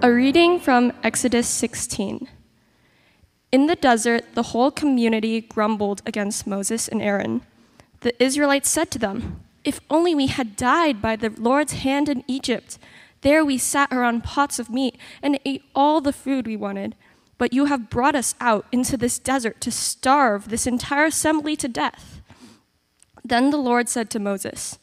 A reading from Exodus 16. In the desert, the whole community grumbled against Moses and Aaron. The Israelites said to them, If only we had died by the Lord's hand in Egypt. There we sat around pots of meat and ate all the food we wanted. But you have brought us out into this desert to starve this entire assembly to death. Then the Lord said to Moses,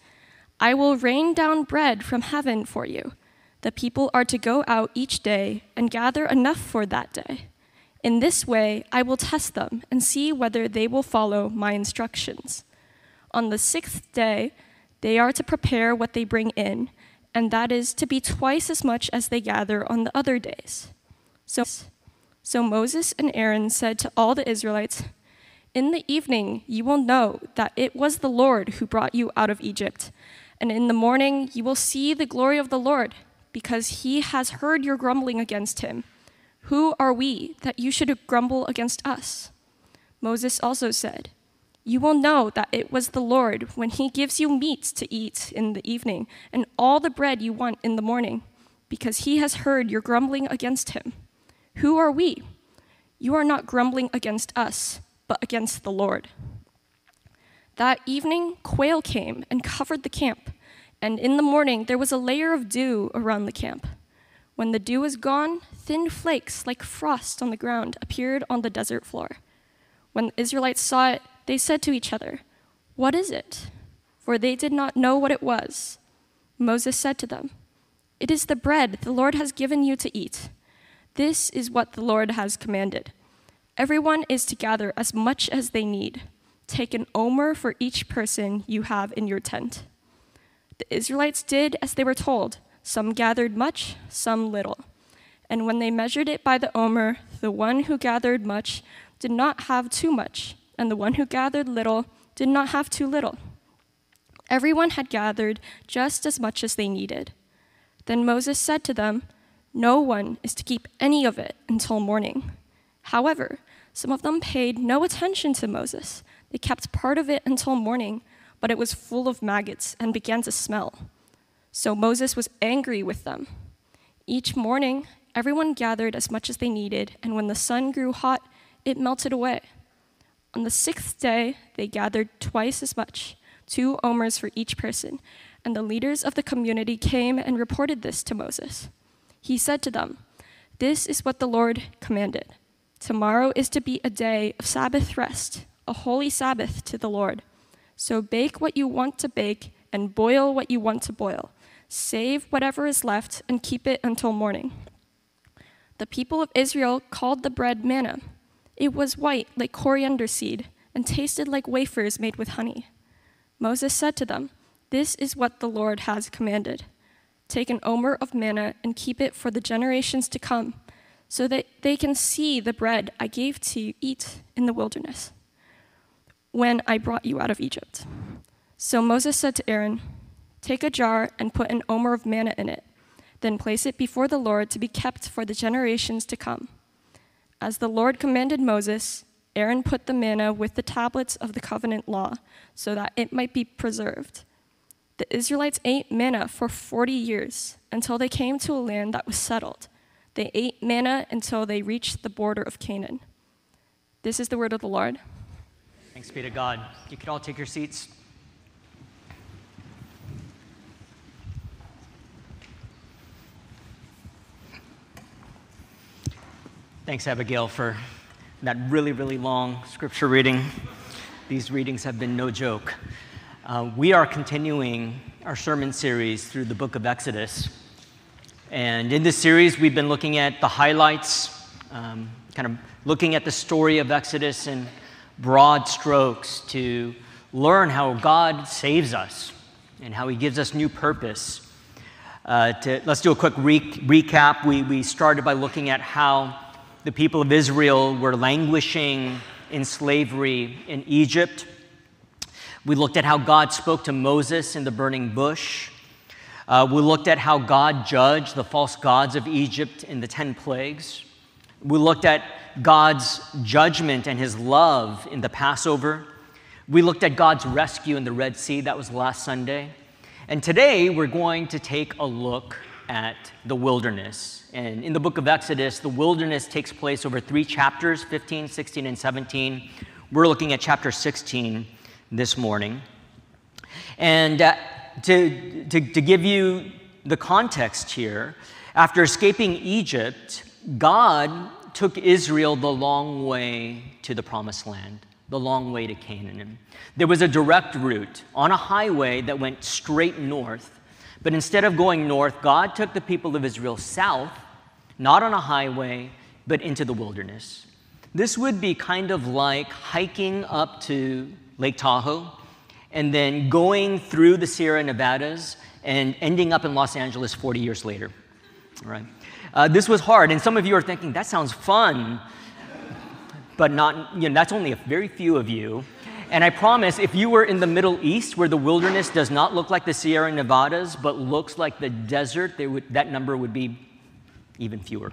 I will rain down bread from heaven for you the people are to go out each day and gather enough for that day. In this way, I will test them and see whether they will follow my instructions. On the sixth day, they are to prepare what they bring in, and that is to be twice as much as they gather on the other days. So, so Moses and Aaron said to all the Israelites, In the evening you will know that it was the Lord who brought you out of Egypt, and in the morning you will see the glory of the Lord because he has heard your grumbling against him. Who are we that you should grumble against us? Moses also said, You will know that it was the Lord when he gives you meat to eat in the evening and all the bread you want in the morning, because he has heard your grumbling against him. Who are we? You are not grumbling against us, but against the Lord. That evening, quail came and covered the camp and in the morning there was a layer of dew around the camp. When the dew was gone, thin flakes like frost on the ground appeared on the desert floor. When the Israelites saw it, they said to each other, What is it? For they did not know what it was. Moses said to them, It is the bread the Lord has given you to eat. This is what the Lord has commanded. Everyone is to gather as much as they need. Take an omer for each person you have in your tent. The Israelites did as they were told. Some gathered much, some little. And when they measured it by the omer, the one who gathered much did not have too much, and the one who gathered little did not have too little. Everyone had gathered just as much as they needed. Then Moses said to them, No one is to keep any of it until morning. However, some of them paid no attention to Moses. They kept part of it until morning but it was full of maggots and began to smell. So Moses was angry with them. Each morning, everyone gathered as much as they needed, and when the sun grew hot, it melted away. On the sixth day, they gathered twice as much, two omers for each person, and the leaders of the community came and reported this to Moses. He said to them, This is what the Lord commanded. Tomorrow is to be a day of Sabbath rest, a holy Sabbath to the Lord. So bake what you want to bake and boil what you want to boil. Save whatever is left and keep it until morning. The people of Israel called the bread manna. It was white like coriander seed and tasted like wafers made with honey. Moses said to them, This is what the Lord has commanded. Take an omer of manna and keep it for the generations to come, so that they can see the bread I gave to eat in the wilderness when I brought you out of Egypt. So Moses said to Aaron, Take a jar and put an omer of manna in it, then place it before the Lord to be kept for the generations to come. As the Lord commanded Moses, Aaron put the manna with the tablets of the covenant law so that it might be preserved. The Israelites ate manna for 40 years until they came to a land that was settled. They ate manna until they reached the border of Canaan. This is the word of the Lord. Thanks be to God. You could all take your seats. Thanks, Abigail, for that really, really long scripture reading. These readings have been no joke. Uh, we are continuing our sermon series through the book of Exodus. And in this series, we've been looking at the highlights, um, kind of looking at the story of Exodus and broad strokes to learn how God saves us and how He gives us new purpose. Uh, to, let's do a quick re- recap. We, we started by looking at how the people of Israel were languishing in slavery in Egypt. We looked at how God spoke to Moses in the burning bush. Uh, we looked at how God judged the false gods of Egypt in the 10 plagues. We looked at God's judgment and his love in the Passover. We looked at God's rescue in the Red Sea. That was last Sunday. And today we're going to take a look at the wilderness. And in the book of Exodus, the wilderness takes place over three chapters 15, 16, and 17. We're looking at chapter 16 this morning. And uh, to, to, to give you the context here, after escaping Egypt, God took Israel the long way to the promised land the long way to Canaan. There was a direct route on a highway that went straight north, but instead of going north, God took the people of Israel south, not on a highway, but into the wilderness. This would be kind of like hiking up to Lake Tahoe and then going through the Sierra Nevadas and ending up in Los Angeles 40 years later. Right? Uh, this was hard, and some of you are thinking, that sounds fun but not, you know, that's only a very few of you. And I promise, if you were in the Middle East where the wilderness does not look like the Sierra Nevadas, but looks like the desert, would, that number would be even fewer.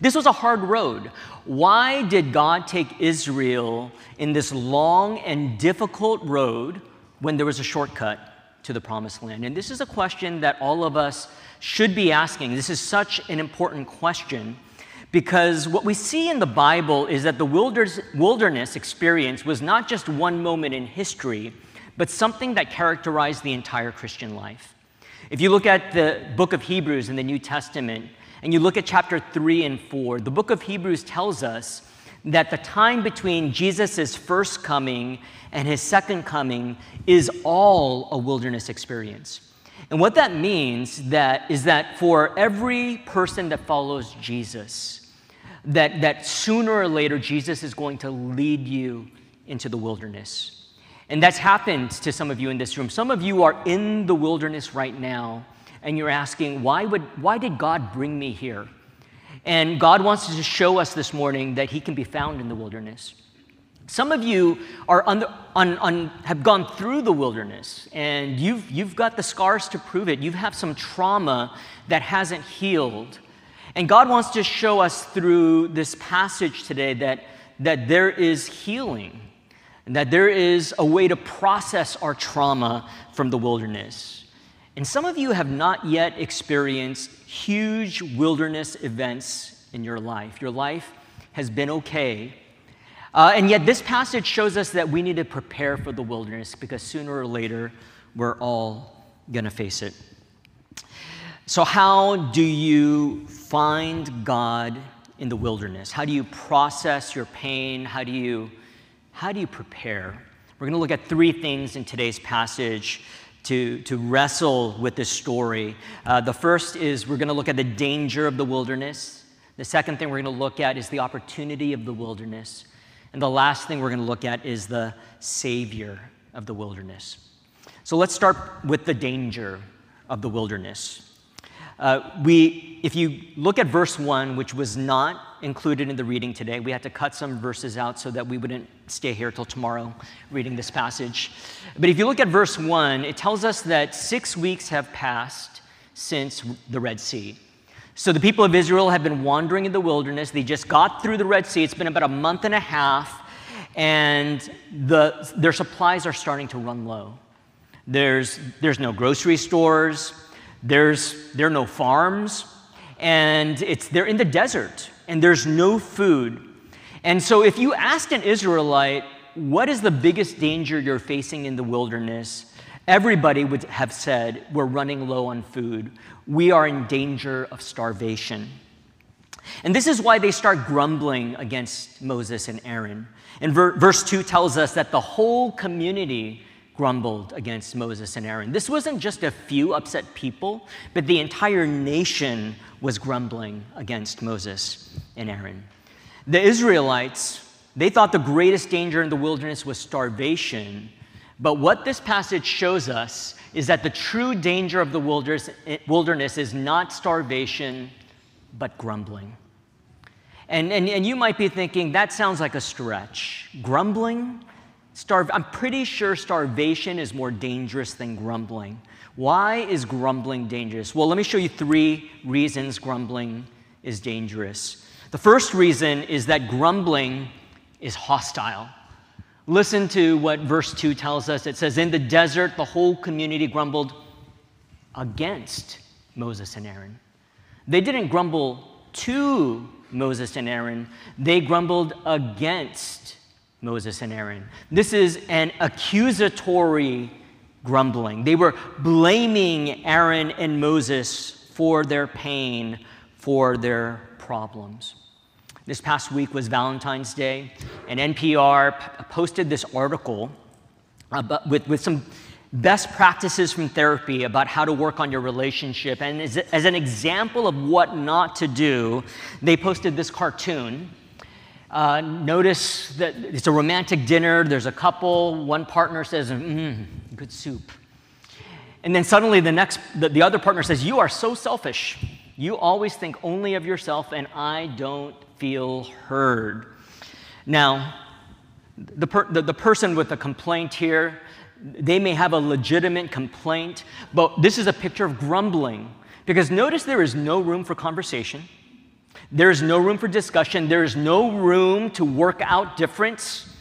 This was a hard road. Why did God take Israel in this long and difficult road when there was a shortcut to the promised land? And this is a question that all of us should be asking. This is such an important question because what we see in the Bible is that the wilderness experience was not just one moment in history, but something that characterized the entire Christian life. If you look at the book of Hebrews in the New Testament, and you look at chapter 3 and 4, the book of Hebrews tells us that the time between Jesus' first coming and his second coming is all a wilderness experience. And what that means that is that for every person that follows Jesus, that, that sooner or later Jesus is going to lead you into the wilderness. And that's happened to some of you in this room. Some of you are in the wilderness right now, and you're asking, why, would, why did God bring me here? And God wants to show us this morning that He can be found in the wilderness. Some of you are on the, on, on, have gone through the wilderness, and you've, you've got the scars to prove it. You have some trauma that hasn't healed. And God wants to show us through this passage today that, that there is healing, and that there is a way to process our trauma from the wilderness. And some of you have not yet experienced huge wilderness events in your life. Your life has been okay. Uh, and yet, this passage shows us that we need to prepare for the wilderness because sooner or later, we're all going to face it. So, how do you find God in the wilderness? How do you process your pain? How do you, how do you prepare? We're going to look at three things in today's passage to, to wrestle with this story. Uh, the first is we're going to look at the danger of the wilderness. The second thing we're going to look at is the opportunity of the wilderness. And the last thing we're going to look at is the Savior of the wilderness. So let's start with the danger of the wilderness. Uh, we, if you look at verse 1, which was not included in the reading today, we had to cut some verses out so that we wouldn't stay here till tomorrow reading this passage. But if you look at verse 1, it tells us that six weeks have passed since the Red Sea. So the people of Israel have been wandering in the wilderness. They just got through the Red Sea. It's been about a month and a half, and the, their supplies are starting to run low. There's, there's no grocery stores. There's, there are no farms, and it's, they're in the desert, and there's no food. And so, if you asked an Israelite, what is the biggest danger you're facing in the wilderness? Everybody would have said, We're running low on food. We are in danger of starvation. And this is why they start grumbling against Moses and Aaron. And ver- verse 2 tells us that the whole community grumbled against Moses and Aaron. This wasn't just a few upset people, but the entire nation was grumbling against Moses and Aaron. The Israelites, they thought the greatest danger in the wilderness was starvation, But what this passage shows us is that the true danger of the wilderness is not starvation, but grumbling. And, and, and you might be thinking, that sounds like a stretch. Grumbling? Starve, I'm pretty sure starvation is more dangerous than grumbling. Why is grumbling dangerous? Well, let me show you three reasons grumbling is dangerous. The first reason is that grumbling is hostile. Listen to what verse 2 tells us. It says, In the desert, the whole community grumbled against Moses and Aaron. They didn't grumble to Moses and Aaron, they grumbled against Moses and Aaron. This is an accusatory grumbling. They were blaming Aaron and Moses for their pain, for their problems. This past week was Valentine's Day, and NPR p- posted this article with, with some best practices from therapy about how to work on your relationship. And as, as an example of what not to do, they posted this cartoon. Uh, notice that it's a romantic dinner, there's a couple, one partner says, mmm, good soup. And then suddenly the next, the, the other partner says, You are so selfish. You always think only of yourself, and I don't feel heard. Now, the, per, the, the person with the complaint here, they may have a legitimate complaint, but this is a picture of grumbling. Because notice there is no room for conversation, there is no room for discussion, there is no room to work out difference.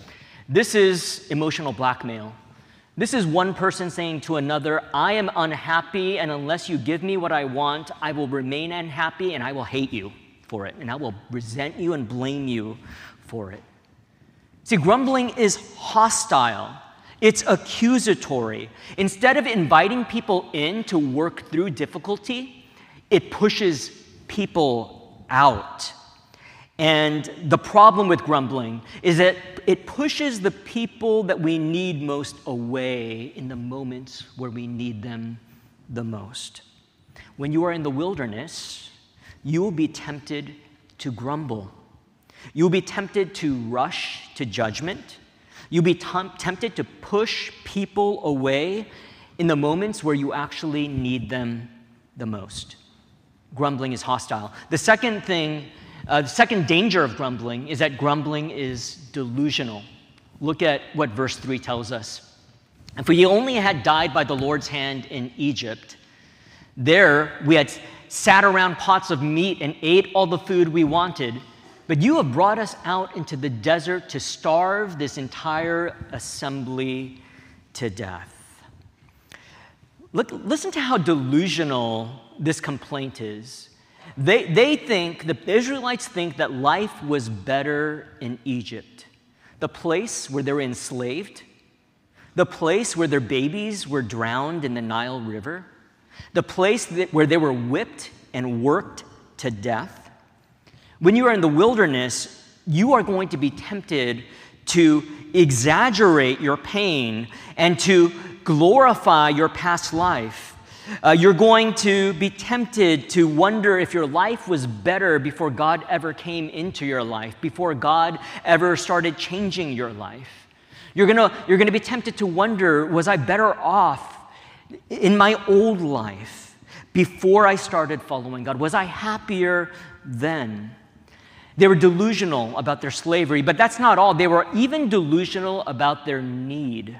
This is emotional blackmail. This is one person saying to another, I am unhappy, and unless you give me what I want, I will remain unhappy and I will hate you for it, and I will resent you and blame you for it. See, grumbling is hostile. It's accusatory. Instead of inviting people in to work through difficulty, it pushes people out. And the problem with grumbling is that it pushes the people that we need most away in the moments where we need them the most. When you are in the wilderness, you will be tempted to grumble. You'll be tempted to rush to judgment. You'll be tempted to push people away in the moments where you actually need them the most. Grumbling is hostile. The second thing, uh, the second danger of grumbling is that grumbling is delusional. Look at what verse 3 tells us. If we only had died by the Lord's hand in Egypt, there we had sat around pots of meat and ate all the food we wanted but you have brought us out into the desert to starve this entire assembly to death. Look, listen to how delusional this complaint is. They, they think, the Israelites think that life was better in Egypt, the place where they were enslaved, the place where their babies were drowned in the Nile River, the place that, where they were whipped and worked to death when you are in the wilderness, you are going to be tempted to exaggerate your pain and to glorify your past life. Uh, you're going to be tempted to wonder if your life was better before God ever came into your life, before God ever started changing your life. You're gonna, you're gonna be tempted to wonder was I better off in my old life before I started following God? Was I happier then? They were delusional about their slavery, but that's not all. They were even delusional about their need.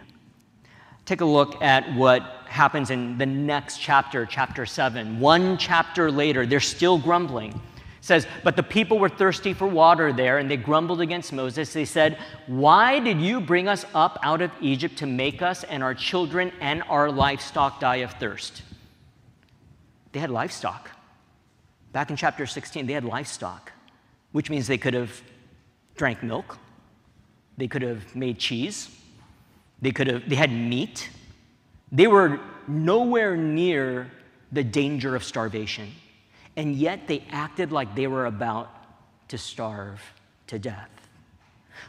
Take a look at what happens in the next chapter, chapter 7. One chapter later, they're still grumbling. It says, But the people were thirsty for water there, and they grumbled against Moses. They said, Why did you bring us up out of Egypt to make us and our children and our livestock die of thirst? They had livestock. Back in chapter 16, they had livestock which means they could have drank milk, they could have made cheese, they could have they had meat. They were nowhere near the danger of starvation. And yet they acted like they were about to starve to death.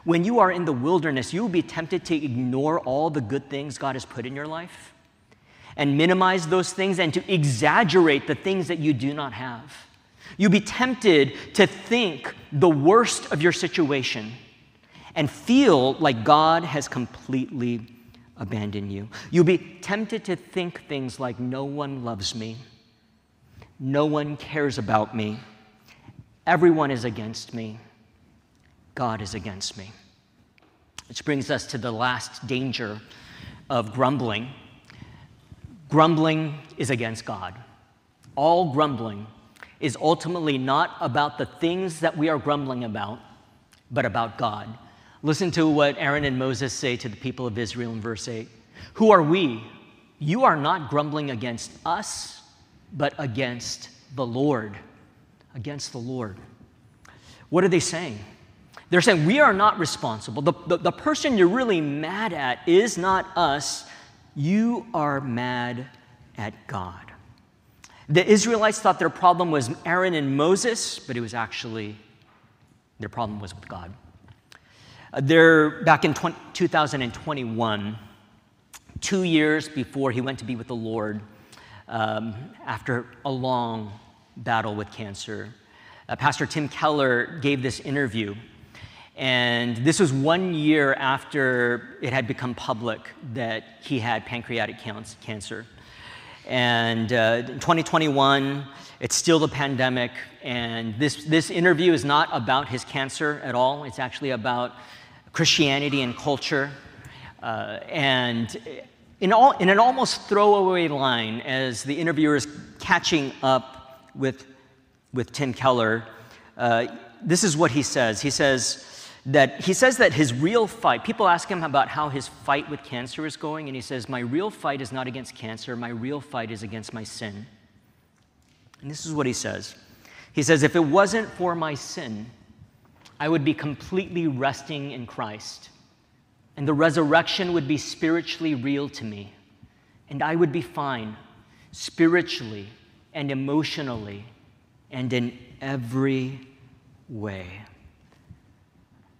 When you are in the wilderness, you will be tempted to ignore all the good things God has put in your life and minimize those things and to exaggerate the things that you do not have. You'll be tempted to think the worst of your situation and feel like God has completely abandon you. You'll be tempted to think things like, no one loves me, no one cares about me, everyone is against me, God is against me. Which brings us to the last danger of grumbling. Grumbling is against God. All grumbling is ultimately not about the things that we are grumbling about, but about God. Listen to what Aaron and Moses say to the people of Israel in verse 8 Who are we? You are not grumbling against us, but against the Lord. Against the Lord. What are they saying? They're saying, We are not responsible. The, the, the person you're really mad at is not us. You are mad at God. The Israelites thought their problem was Aaron and Moses, but it was actually their problem was with God. Uh, there, back in 20, 2021, two years before he went to be with the Lord, um, after a long battle with cancer, uh, Pastor Tim Keller gave this interview. And this was one year after it had become public that he had pancreatic cancer. And uh, 2021, it's still the pandemic. And this, this interview is not about his cancer at all. It's actually about Christianity and culture. Uh, and in, all, in an almost throwaway line, as the interviewer is catching up with, with Tim Keller, uh, this is what he says. He says, that he says that his real fight, people ask him about how his fight with cancer is going, and he says, My real fight is not against cancer, my real fight is against my sin. And this is what he says He says, If it wasn't for my sin, I would be completely resting in Christ, and the resurrection would be spiritually real to me, and I would be fine spiritually and emotionally and in every way.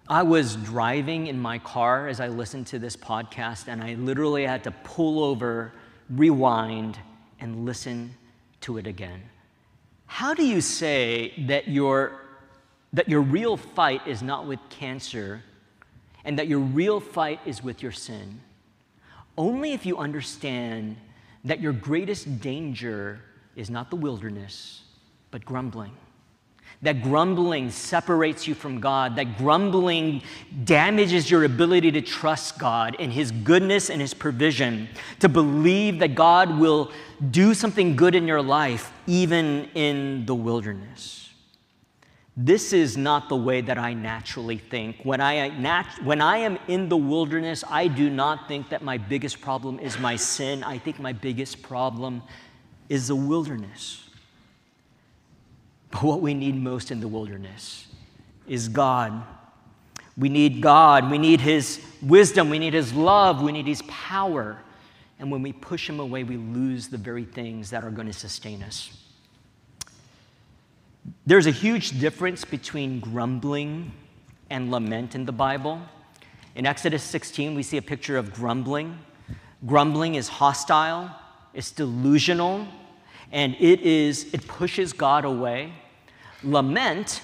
I was driving in my car as I listened to this podcast, and I literally had to pull over, rewind, and listen to it again. How do you say that your, that your real fight is not with cancer and that your real fight is with your sin? Only if you understand that your greatest danger is not the wilderness, but grumbling that grumbling separates you from God, that grumbling damages your ability to trust God in His goodness and His provision, to believe that God will do something good in your life, even in the wilderness. This is not the way that I naturally think. When I, nat- when I am in the wilderness, I do not think that my biggest problem is my sin. I think my biggest problem is the wilderness. But what we need most in the wilderness is God. We need God. We need His wisdom. We need His love. We need His power. And when we push Him away, we lose the very things that are going to sustain us. There's a huge difference between grumbling and lament in the Bible. In Exodus 16, we see a picture of grumbling. Grumbling is hostile, it's delusional, and it is it pushes God away. Lament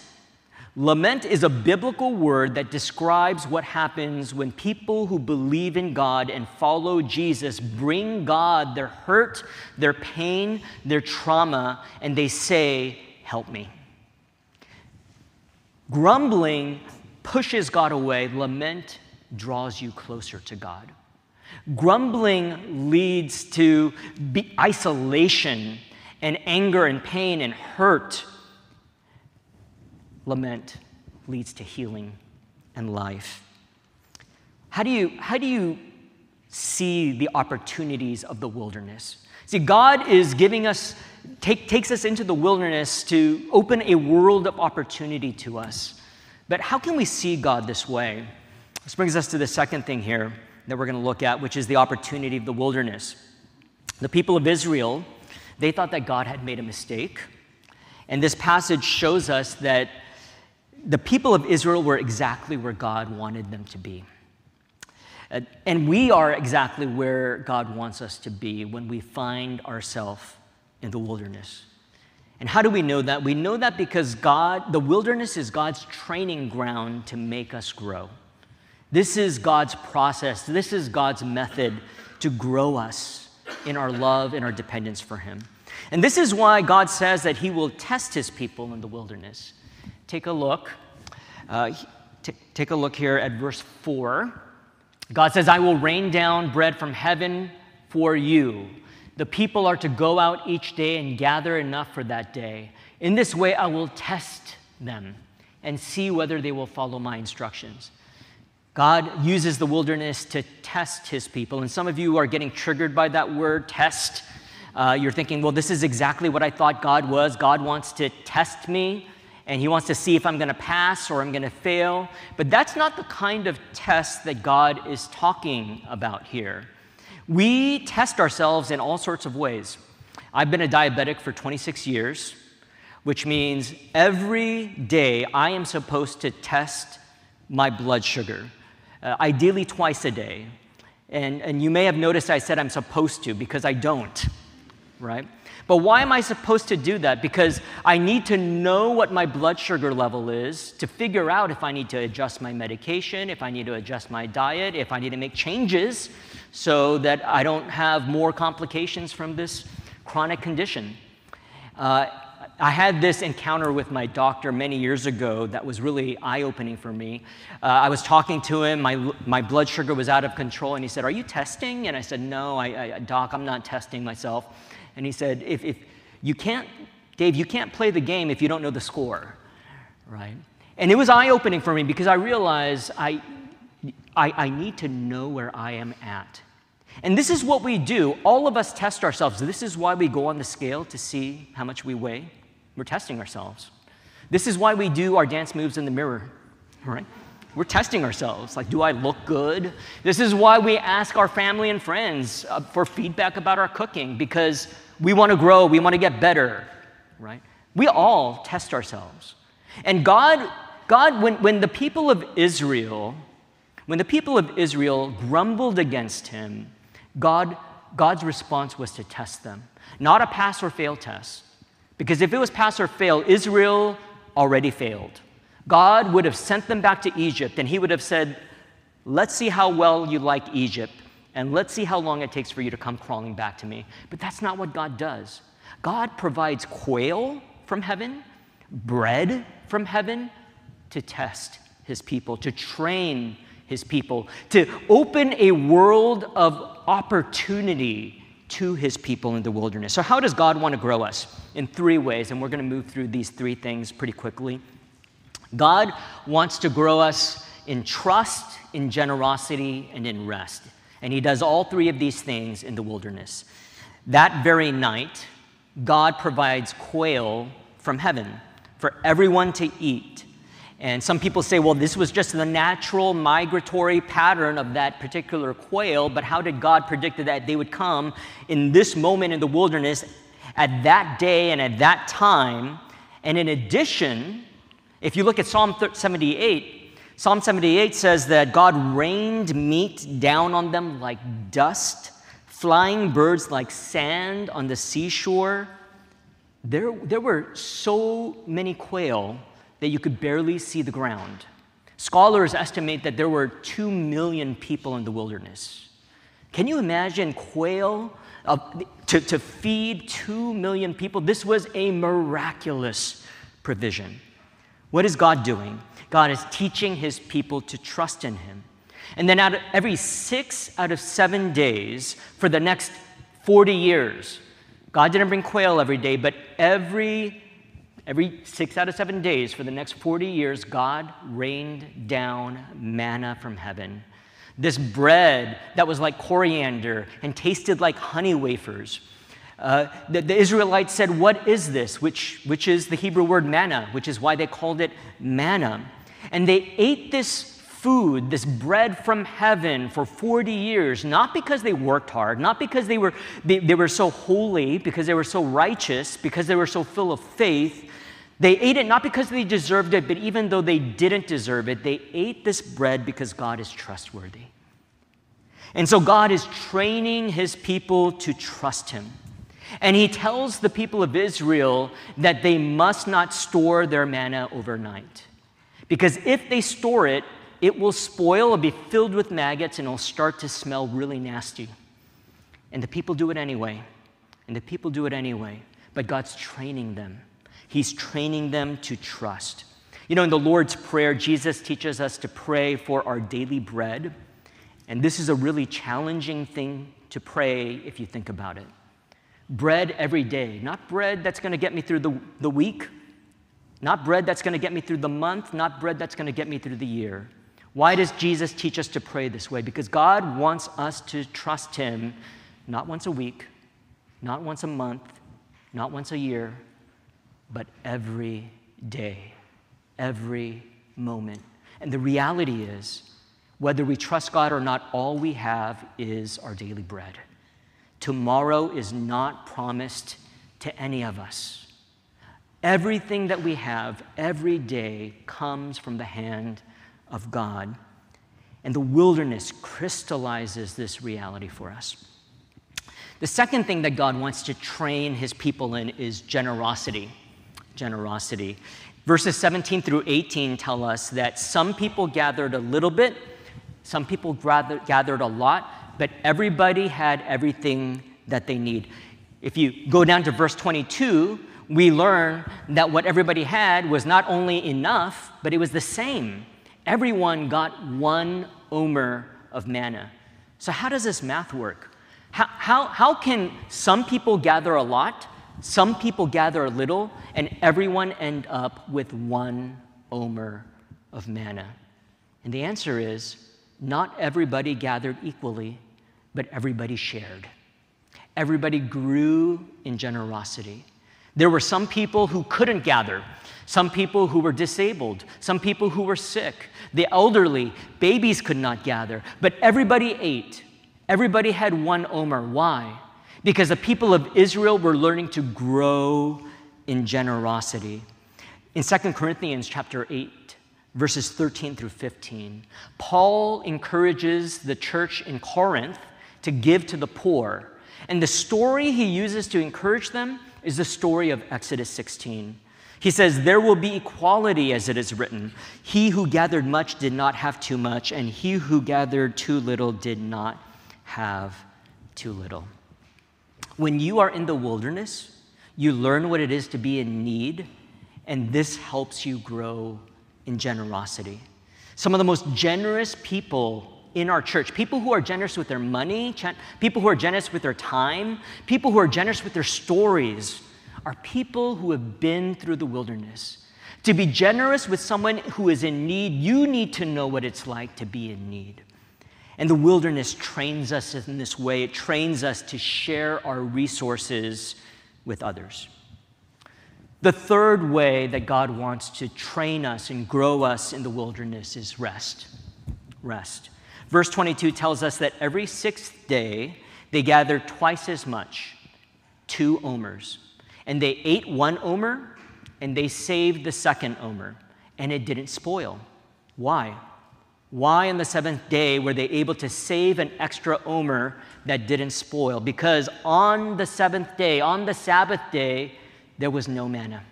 Lament is a biblical word that describes what happens when people who believe in God and follow Jesus bring God their hurt, their pain, their trauma, and they say, Help me. Grumbling pushes God away, lament draws you closer to God. Grumbling leads to isolation and anger and pain and hurt. Lament leads to healing and life. How do you, how do you see the opportunities of the wilderness? See, God is giving us, take, takes us into the wilderness to open a world of opportunity to us. But how can we see God this way? This brings us to the second thing here that we're going to look at, which is the opportunity of the wilderness. The people of Israel they thought that God had made a mistake. And this passage shows us that the people of Israel were exactly where God wanted them to be. And we are exactly where God wants us to be when we find ourselves in the wilderness. And how do we know that? We know that because God, the wilderness is God's training ground to make us grow. This is God's process, this is God's method to grow us in our love and our dependence for Him. And this is why God says that He will test His people in the wilderness. Take a look. Uh, t- take a look here at verse 4. God says, I will rain down bread from heaven for you. The people are to go out each day and gather enough for that day. In this way, I will test them and see whether they will follow my instructions. God uses the wilderness to test his people. And some of you are getting triggered by that word, test. Uh, you're thinking, well, this is exactly what I thought God was. God wants to test me, and he wants to see if I'm going to pass or I'm going to fail. But that's not the kind of test that God is talking about here. We test ourselves in all sorts of ways. I've been a diabetic for 26 years, which means every day I am supposed to test my blood sugar uh, ideally twice a day. And, and you may have noticed I said I'm supposed to because I don't, right? But why am I supposed to do that? Because I need to know what my blood sugar level is to figure out if I need to adjust my medication, if I need to adjust my diet, if I need to make changes so that I don't have more complications from this chronic condition. Uh, I had this encounter with my doctor many years ago that was really eye opening for me. Uh, I was talking to him, my, my blood sugar was out of control, and he said, Are you testing? And I said, No, I, I, Doc, I'm not testing myself. And he said, if, if you can't, Dave, you can't play the game if you don't know the score, right? And it was eye opening for me because I realized I, I, I need to know where I am at. And this is what we do. All of us test ourselves. This is why we go on the scale to see how much we weigh. We're testing ourselves. This is why we do our dance moves in the mirror, right? We're testing ourselves. Like, do I look good? This is why we ask our family and friends uh, for feedback about our cooking because we want to grow, we want to get better, right? We all test ourselves. And God, God when, when the people of Israel, when the people of Israel grumbled against him, God, God's response was to test them. Not a pass or fail test, because if it was pass or fail, Israel already failed. God would have sent them back to Egypt and he would have said, Let's see how well you like Egypt and let's see how long it takes for you to come crawling back to me. But that's not what God does. God provides quail from heaven, bread from heaven to test his people, to train his people, to open a world of opportunity to his people in the wilderness. So, how does God want to grow us? In three ways, and we're going to move through these three things pretty quickly. God wants to grow us in trust, in generosity, and in rest. And he does all three of these things in the wilderness. That very night, God provides quail from heaven for everyone to eat. And some people say, well, this was just the natural migratory pattern of that particular quail, but how did God predict that they would come in this moment in the wilderness at that day and at that time? And in addition, if you look at Psalm 78, Psalm 78 says that God rained meat down on them like dust, flying birds like sand on the seashore. There, there were so many quail that you could barely see the ground. Scholars estimate that there were 2 million people in the wilderness. Can you imagine quail uh, to, to feed 2 million people? This was a miraculous provision. What is God doing? God is teaching his people to trust in him. And then out of every six out of seven days for the next 40 years, God didn't bring quail every day, but every Every six out of seven days for the next 40 years, God rained down manna from heaven. This bread that was like coriander and tasted like honey wafers. Uh, the, the, Israelites said, What is this? Which, which is the Hebrew word manna, which is why they called it manna. And they ate this food, this bread from heaven for 40 years, not because they worked hard, not because they were, they, they were so holy, because they were so righteous, because they were so full of faith, they ate it not because they deserved it, but even though they didn't deserve it, they ate this bread because God is trustworthy. And so God is training his people to trust him. And he tells the people of Israel that they must not store their manna overnight. Because if they store it, it will spoil, it'll be filled with maggots, and it'll start to smell really nasty. And the people do it anyway. And the people do it anyway. But God's training them. He's training them to trust. You know, in the Lord's Prayer, Jesus teaches us to pray for our daily bread. And this is a really challenging thing to pray if you think about it. Bread every day, not bread that's going to get me through the, the week, not bread that's going to get me through the month, not bread that's going to get me through the year. Why does Jesus teach us to pray this way? Because God wants us to trust Him not once a week, not once a month, not once a year, but every day, every moment. And the reality is, whether we trust God or not, all we have is our daily bread. Tomorrow is not promised to any of us. Everything that we have every day comes from the hand of God. And the wilderness crystallizes this reality for us. The second thing that God wants to train his people in is generosity. Generosity. Verses 17 through 18 tell us that some people gathered a little bit, some people gathered a lot, but everybody had everything that they need. If you go down to verse 22, we learn that what everybody had was not only enough, but it was the same. Everyone got one omer of manna. So, how does this math work? How, how, how can some people gather a lot, some people gather a little, and everyone end up with one omer of manna? And the answer is not everybody gathered equally, but everybody shared. Everybody grew in generosity. There were some people who couldn't gather, some people who were disabled, some people who were sick, the elderly, babies could not gather, but everybody ate. Everybody had one omer. Why? Because the people of Israel were learning to grow in generosity. In 2 Corinthians chapter 8, verses 13 through 15, Paul encourages the church in Corinth to give to the poor. And the story he uses to encourage them is the story of Exodus 16. He says, There will be equality as it is written. He who gathered much did not have too much, and he who gathered too little did not have too little. When you are in the wilderness, you learn what it is to be in need, and this helps you grow in generosity. Some of the most generous people in our church, people who are generous with their money, people who are generous with their time, people who are generous with their stories, are people who have been through the wilderness. To be generous with someone who is in need, you need to know what it's like to be in need. And the wilderness trains us in this way. It trains us to share our resources with others. The third way that God wants to train us and grow us in the wilderness is rest. Rest. Verse 22 tells us that every sixth day they gathered twice as much, two omers. And they ate one omer and they saved the second omer, and it didn't spoil. Why? Why on the seventh day were they able to save an extra omer that didn't spoil? Because on the seventh day, on the Sabbath day, there was no manna.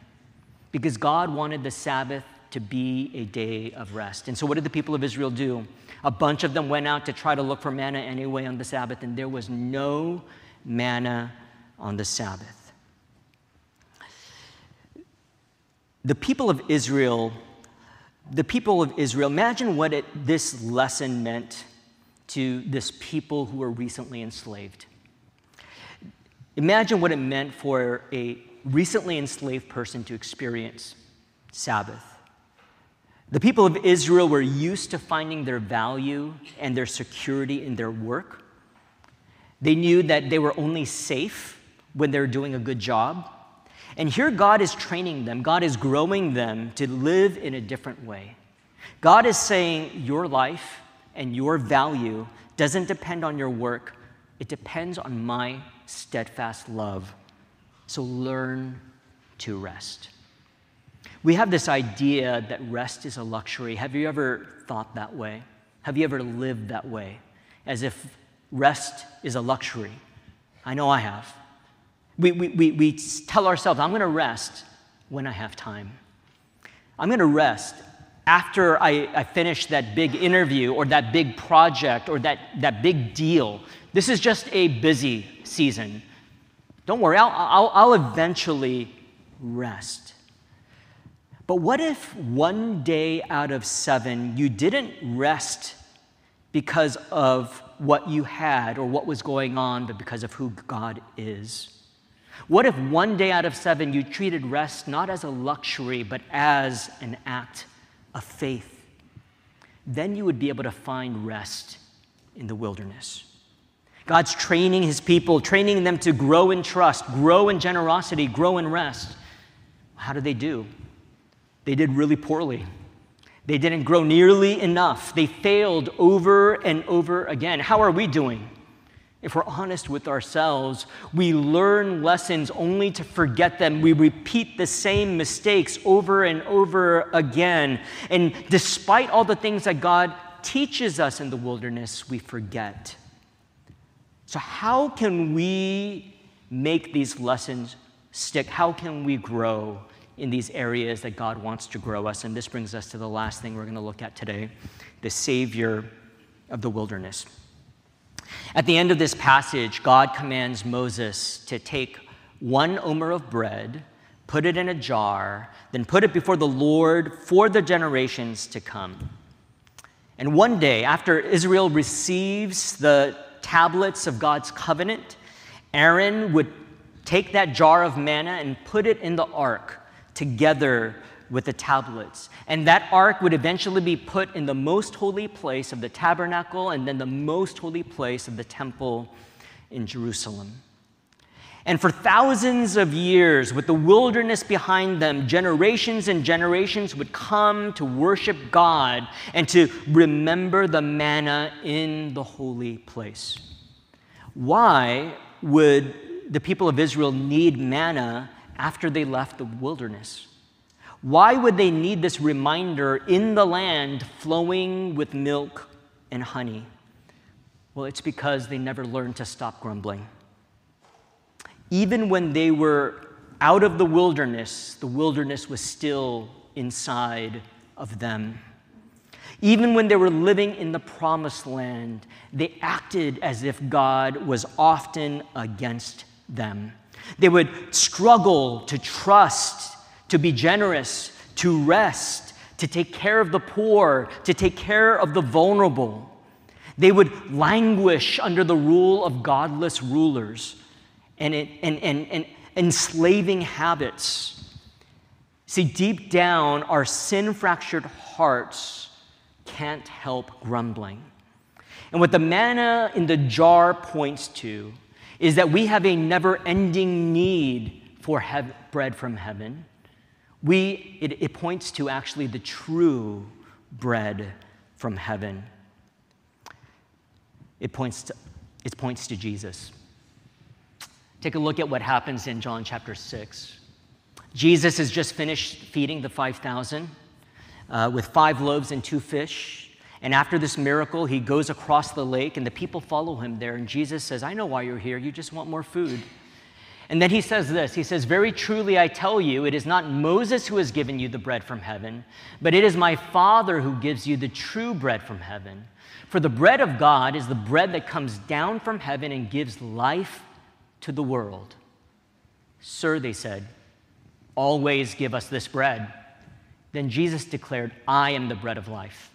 Because God wanted the Sabbath to be a day of rest. And so, what did the people of Israel do? A bunch of them went out to try to look for manna anyway on the Sabbath, and there was no manna on the Sabbath. The people of Israel the people of Israel, imagine what it, this lesson meant to this people who were recently enslaved. Imagine what it meant for a recently enslaved person to experience Sabbath. The people of Israel were used to finding their value and their security in their work. They knew that they were only safe when they were doing a good job. And here God is training them, God is growing them to live in a different way. God is saying your life and your value doesn't depend on your work, it depends on my steadfast love. So learn to rest. We have this idea that rest is a luxury. Have you ever thought that way? Have you ever lived that way? As if rest is a luxury? I know I have. We, we, we, we tell ourselves, I'm going to rest when I have time. I'm going to rest after I, I finish that big interview or that big project or that, that big deal. This is just a busy season. Don't worry, I'll, I'll, I'll eventually rest. But what if one day out of seven you didn't rest because of what you had or what was going on, but because of who God is? What if one day out of seven you treated rest not as a luxury, but as an act of faith? Then you would be able to find rest in the wilderness. God's training his people, training them to grow in trust, grow in generosity, grow in rest. How did they do? They did really poorly. They didn't grow nearly enough. They failed over and over again. How are we doing? If we're honest with ourselves, we learn lessons only to forget them. We repeat the same mistakes over and over again. And despite all the things that God teaches us in the wilderness, we forget. So, how can we make these lessons stick? How can we grow in these areas that God wants to grow us? And this brings us to the last thing we're going to look at today the Savior of the wilderness. At the end of this passage, God commands Moses to take one omer of bread, put it in a jar, then put it before the Lord for the generations to come. And one day, after Israel receives the tablets of God's covenant, Aaron would take that jar of manna and put it in the ark together with the tablets. And that ark would eventually be put in the most holy place of the tabernacle and then the most holy place of the temple in Jerusalem. And for thousands of years, with the wilderness behind them, generations and generations would come to worship God and to remember the manna in the holy place. Why would the people of Israel need manna after they left the wilderness? Why would they need this reminder in the land flowing with milk and honey? Well, it's because they never learned to stop grumbling. Even when they were out of the wilderness, the wilderness was still inside of them. Even when they were living in the promised land, they acted as if God was often against them. They would struggle to trust to be generous, to rest, to take care of the poor, to take care of the vulnerable. They would languish under the rule of godless rulers and, and, and, and enslaving habits. See, deep down, our sin fractured hearts can't help grumbling. And what the manna in the jar points to is that we have a never ending need for bread from heaven we, it, it points to actually the true bread from heaven. It points to, it points to Jesus. Take a look at what happens in John chapter 6. Jesus has just finished feeding the 5,000 uh, with five loaves and two fish. And after this miracle, he goes across the lake, and the people follow him there. And Jesus says, I know why you're here. You just want more food. And then he says this He says, Very truly I tell you, it is not Moses who has given you the bread from heaven, but it is my Father who gives you the true bread from heaven. For the bread of God is the bread that comes down from heaven and gives life to the world. Sir, they said, always give us this bread. Then Jesus declared, I am the bread of life.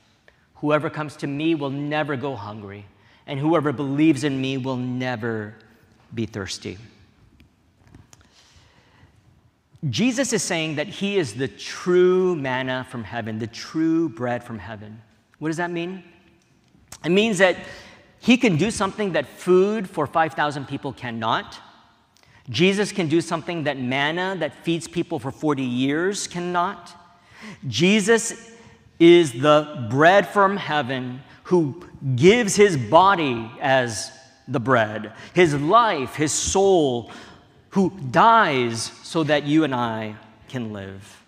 Whoever comes to me will never go hungry, and whoever believes in me will never be thirsty. Jesus is saying that he is the true manna from heaven, the true bread from heaven. What does that mean? It means that he can do something that food for 5,000 people cannot. Jesus can do something that manna that feeds people for 40 years cannot. Jesus is the bread from heaven who gives his body as the bread, his life, his soul, who dies so that you and I can live.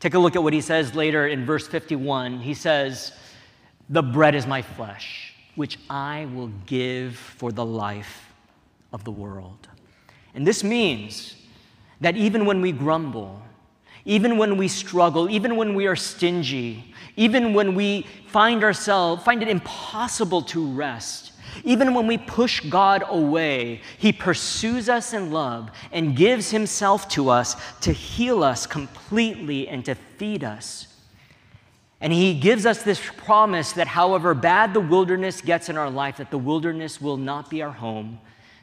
Take a look at what he says later in verse 51. He says, The bread is my flesh, which I will give for the life of the world. And this means that even when we grumble, even when we struggle, even when we are stingy, even when we find ourselves, find it impossible to rest, even when we push God away, He pursues us in love and gives Himself to us to heal us completely and to feed us. And He gives us this promise that however bad the wilderness gets in our life, that the wilderness will not be our home,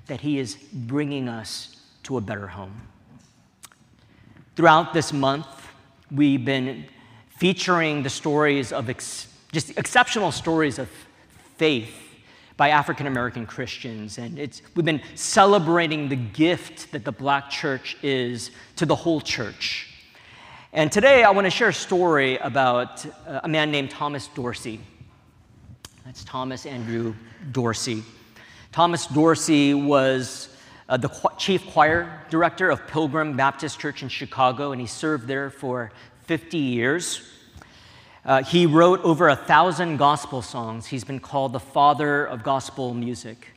that He is bringing us to a better home. Throughout this month, we've been featuring the stories of ex- just exceptional stories of faith by African American Christians. And it's, we've been celebrating the gift that the black church is to the whole church. And today I want to share a story about uh, a man named Thomas Dorsey. That's Thomas Andrew Dorsey. Thomas Dorsey was uh, the qu- chief choir director of Pilgrim Baptist Church in Chicago, and he served there for 50 years. Uh, he wrote over a thousand gospel songs. He's been called the father of gospel music.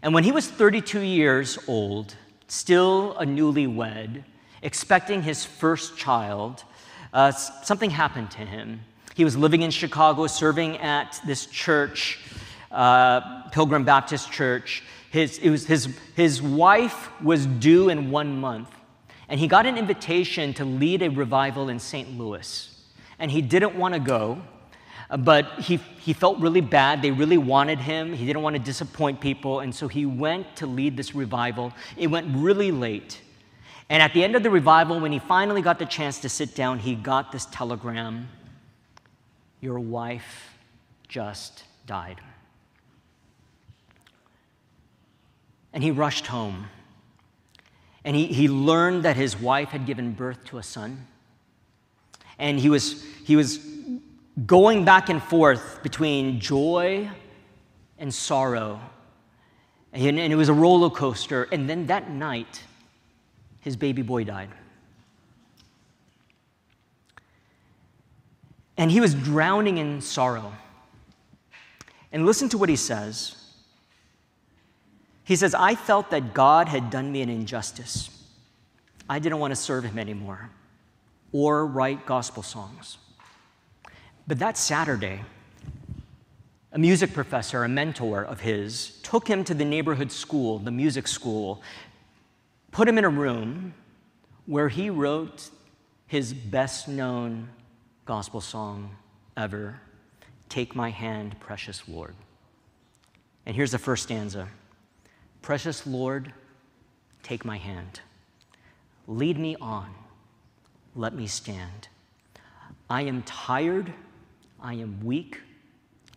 And when he was 32 years old, still a newlywed, expecting his first child, uh, something happened to him. He was living in Chicago, serving at this church, uh, Pilgrim Baptist Church. His, it was his, his wife was due in one month, and he got an invitation to lead a revival in St. Louis. And he didn't want to go, but he, he felt really bad. They really wanted him. He didn't want to disappoint people, and so he went to lead this revival. It went really late. And at the end of the revival, when he finally got the chance to sit down, he got this telegram Your wife just died. And he rushed home. And he, he learned that his wife had given birth to a son. And he was, he was going back and forth between joy and sorrow. And, and it was a roller coaster. And then that night, his baby boy died. And he was drowning in sorrow. And listen to what he says. He says, I felt that God had done me an injustice. I didn't want to serve him anymore or write gospel songs. But that Saturday, a music professor, a mentor of his, took him to the neighborhood school, the music school, put him in a room where he wrote his best known gospel song ever Take My Hand, Precious Lord. And here's the first stanza. Precious Lord, take my hand. Lead me on. Let me stand. I am tired. I am weak.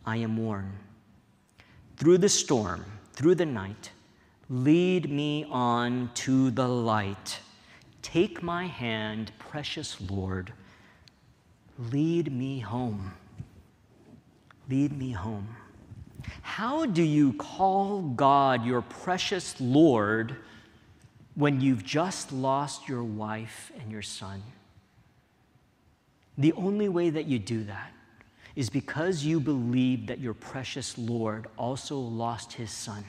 I am worn. Through the storm, through the night, lead me on to the light. Take my hand, precious Lord. Lead me home. Lead me home. How do you call God your precious Lord when you've just lost your wife and your son? The only way that you do that is because you believe that your precious Lord also lost his son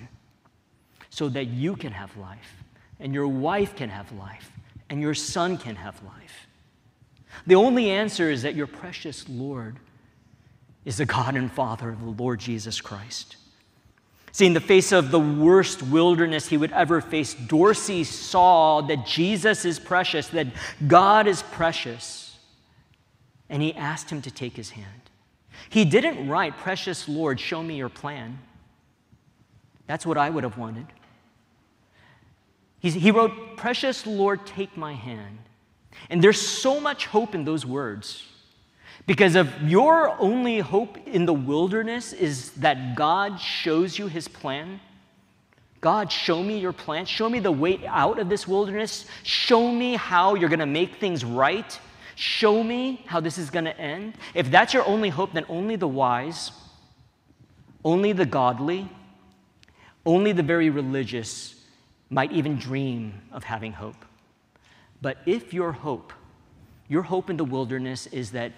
so that you can have life, and your wife can have life, and your son can have life. The only answer is that your precious Lord is the God and Father of the Lord Jesus Christ. See, in the face of the worst wilderness he would ever face, Dorsey saw that Jesus is precious, that God is precious, and he asked him to take his hand. He didn't write, Precious Lord, show me your plan. That's what I would have wanted. He wrote, Precious Lord, take my hand. And there's so much hope in those words. Because if your only hope in the wilderness is that God shows you his plan, God, show me your plan. Show me the way out of this wilderness. Show me how you're going to make things right. Show me how this is going to end. If that's your only hope, then only the wise, only the godly, only the very religious might even dream of having hope. But if your hope, your hope in the wilderness is that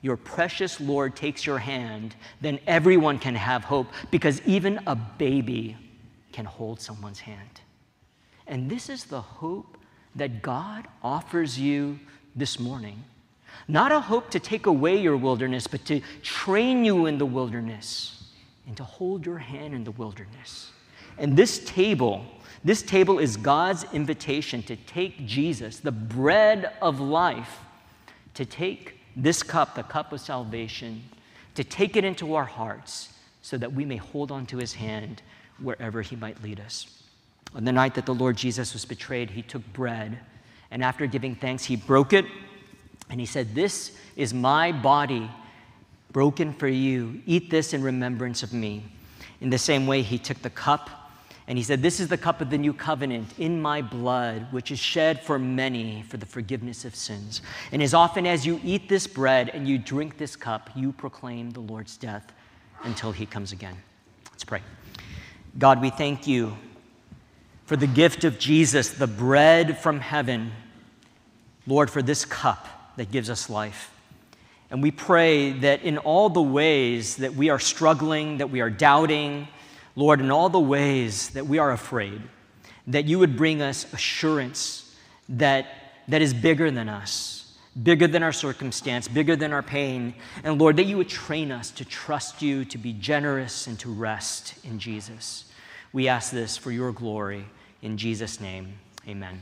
your precious Lord takes your hand, then everyone can have hope because even a baby can hold someone's hand. And this is the hope that God offers you this morning. Not a hope to take away your wilderness, but to train you in the wilderness and to hold your hand in the wilderness. And this table, this table is God's invitation to take Jesus, the bread of life, to take this cup, the cup of salvation, to take it into our hearts so that we may hold on to his hand wherever he might lead us. On the night that the Lord Jesus was betrayed, he took bread, and after giving thanks, he broke it, and he said, This is my body broken for you. Eat this in remembrance of me. In the same way, he took the cup and he said, This is the cup of the new covenant in my blood, which is shed for many for the forgiveness of sins. And as often as you eat this bread and you drink this cup, you proclaim the Lord's death until he comes again. Let's pray. God, we thank you for the gift of Jesus, the bread from heaven. Lord, for this cup that gives us life. And we pray that in all the ways that we are struggling, that we are doubting, Lord, in all the ways that we are afraid, that you would bring us assurance that, that is bigger than us, bigger than our circumstance, bigger than our pain. And Lord, that you would train us to trust you, to be generous, and to rest in Jesus. We ask this for your glory. In Jesus' name, amen.